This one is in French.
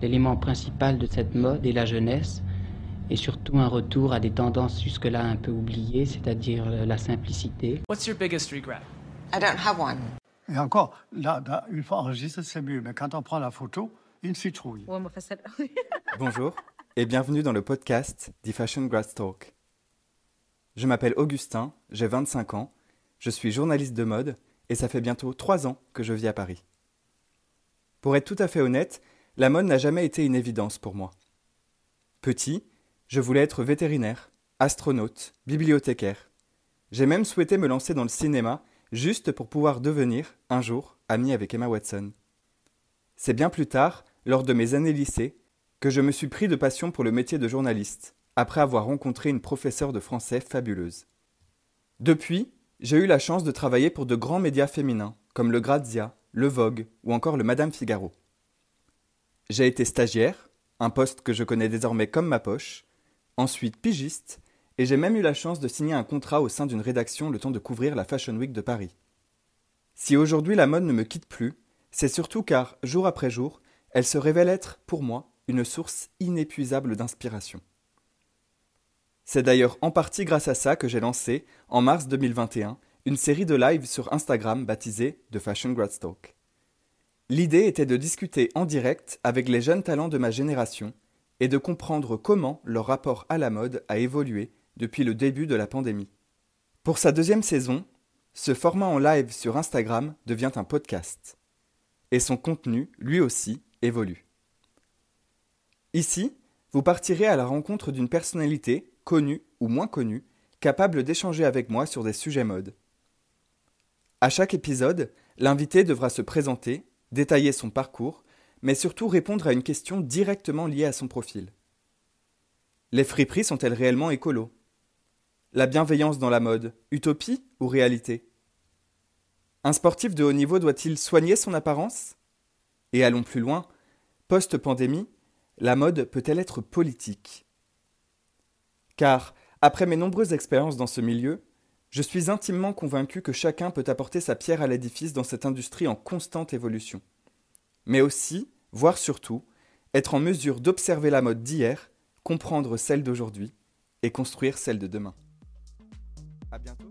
l'élément principal de cette mode est la jeunesse, et surtout un retour à des tendances jusque-là un peu oubliées, c'est-à-dire la simplicité. What's your biggest regret? I don't have one. Et encore, là, là, une fois enregistré, c'est mieux. Mais quand on prend la photo, une citrouille. Bonjour et bienvenue dans le podcast The Fashion Grass Talk. Je m'appelle Augustin, j'ai 25 ans, je suis journaliste de mode et ça fait bientôt 3 ans que je vis à Paris. Pour être tout à fait honnête, la mode n'a jamais été une évidence pour moi. Petit, je voulais être vétérinaire, astronaute, bibliothécaire. J'ai même souhaité me lancer dans le cinéma juste pour pouvoir devenir, un jour, ami avec Emma Watson. C'est bien plus tard, lors de mes années lycée, que je me suis pris de passion pour le métier de journaliste, après avoir rencontré une professeure de français fabuleuse. Depuis, j'ai eu la chance de travailler pour de grands médias féminins, comme le Grazia, le Vogue ou encore le Madame Figaro. J'ai été stagiaire, un poste que je connais désormais comme ma poche, ensuite pigiste, et j'ai même eu la chance de signer un contrat au sein d'une rédaction le temps de couvrir la Fashion Week de Paris. Si aujourd'hui la mode ne me quitte plus, c'est surtout car, jour après jour, elle se révèle être, pour moi, une source inépuisable d'inspiration. C'est d'ailleurs en partie grâce à ça que j'ai lancé, en mars 2021, une série de lives sur Instagram baptisée The Fashion Grad Talk. L'idée était de discuter en direct avec les jeunes talents de ma génération et de comprendre comment leur rapport à la mode a évolué depuis le début de la pandémie. Pour sa deuxième saison, ce format en live sur Instagram devient un podcast. Et son contenu, lui aussi, évolue. Ici, vous partirez à la rencontre d'une personnalité, connue ou moins connue, capable d'échanger avec moi sur des sujets mode. À chaque épisode, l'invité devra se présenter, détailler son parcours, mais surtout répondre à une question directement liée à son profil. Les friperies sont-elles réellement écolo? La bienveillance dans la mode, utopie ou réalité? Un sportif de haut niveau doit-il soigner son apparence? Et allons plus loin, post-pandémie, la mode peut-elle être politique? Car, après mes nombreuses expériences dans ce milieu, je suis intimement convaincu que chacun peut apporter sa pierre à l'édifice dans cette industrie en constante évolution mais aussi, voire surtout, être en mesure d'observer la mode d'hier, comprendre celle d'aujourd'hui et construire celle de demain. À bientôt.